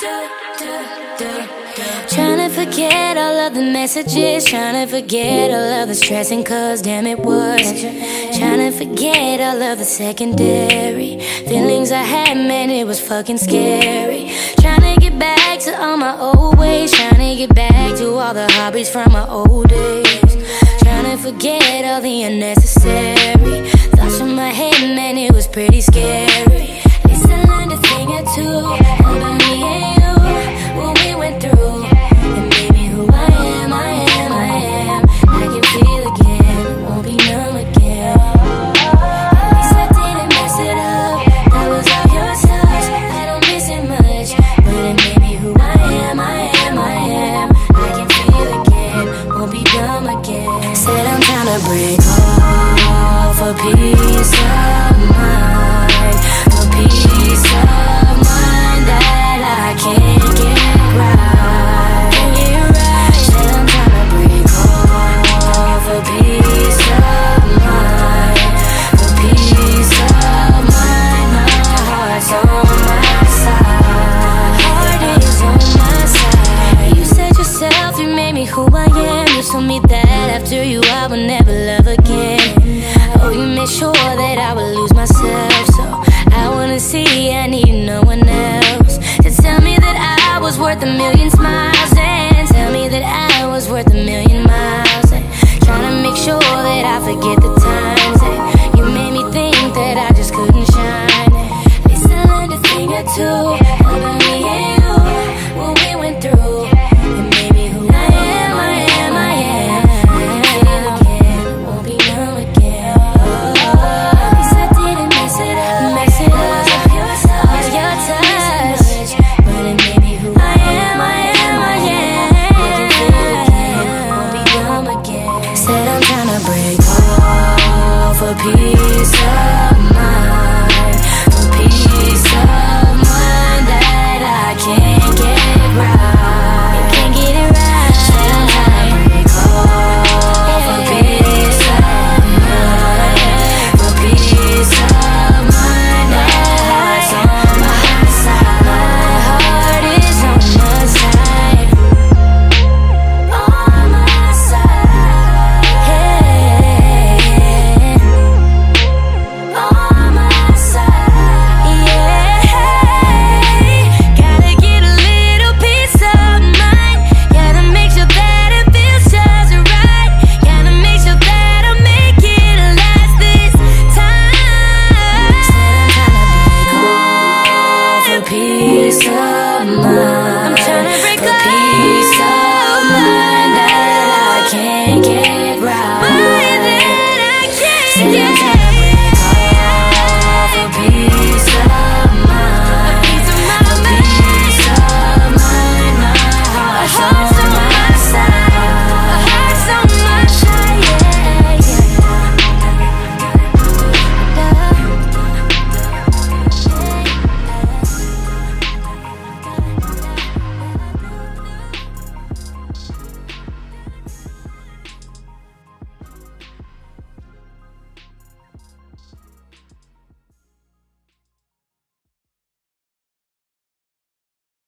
Trying to forget all of the messages, trying to forget all of the stressing, cause damn it was. Trying to forget all of the secondary feelings I had, man, it was fucking scary. Trying to get back to all my old ways, trying to get back to all the hobbies from my old days. Trying to forget all the unnecessary made me who I am. You told me that after you, I would never love again. Oh, you made sure that I would lose myself. So I wanna see, I need no one else to tell me that I was worth a million smiles and tell me that I was worth a million miles and trying to make sure that I forget the time. piece of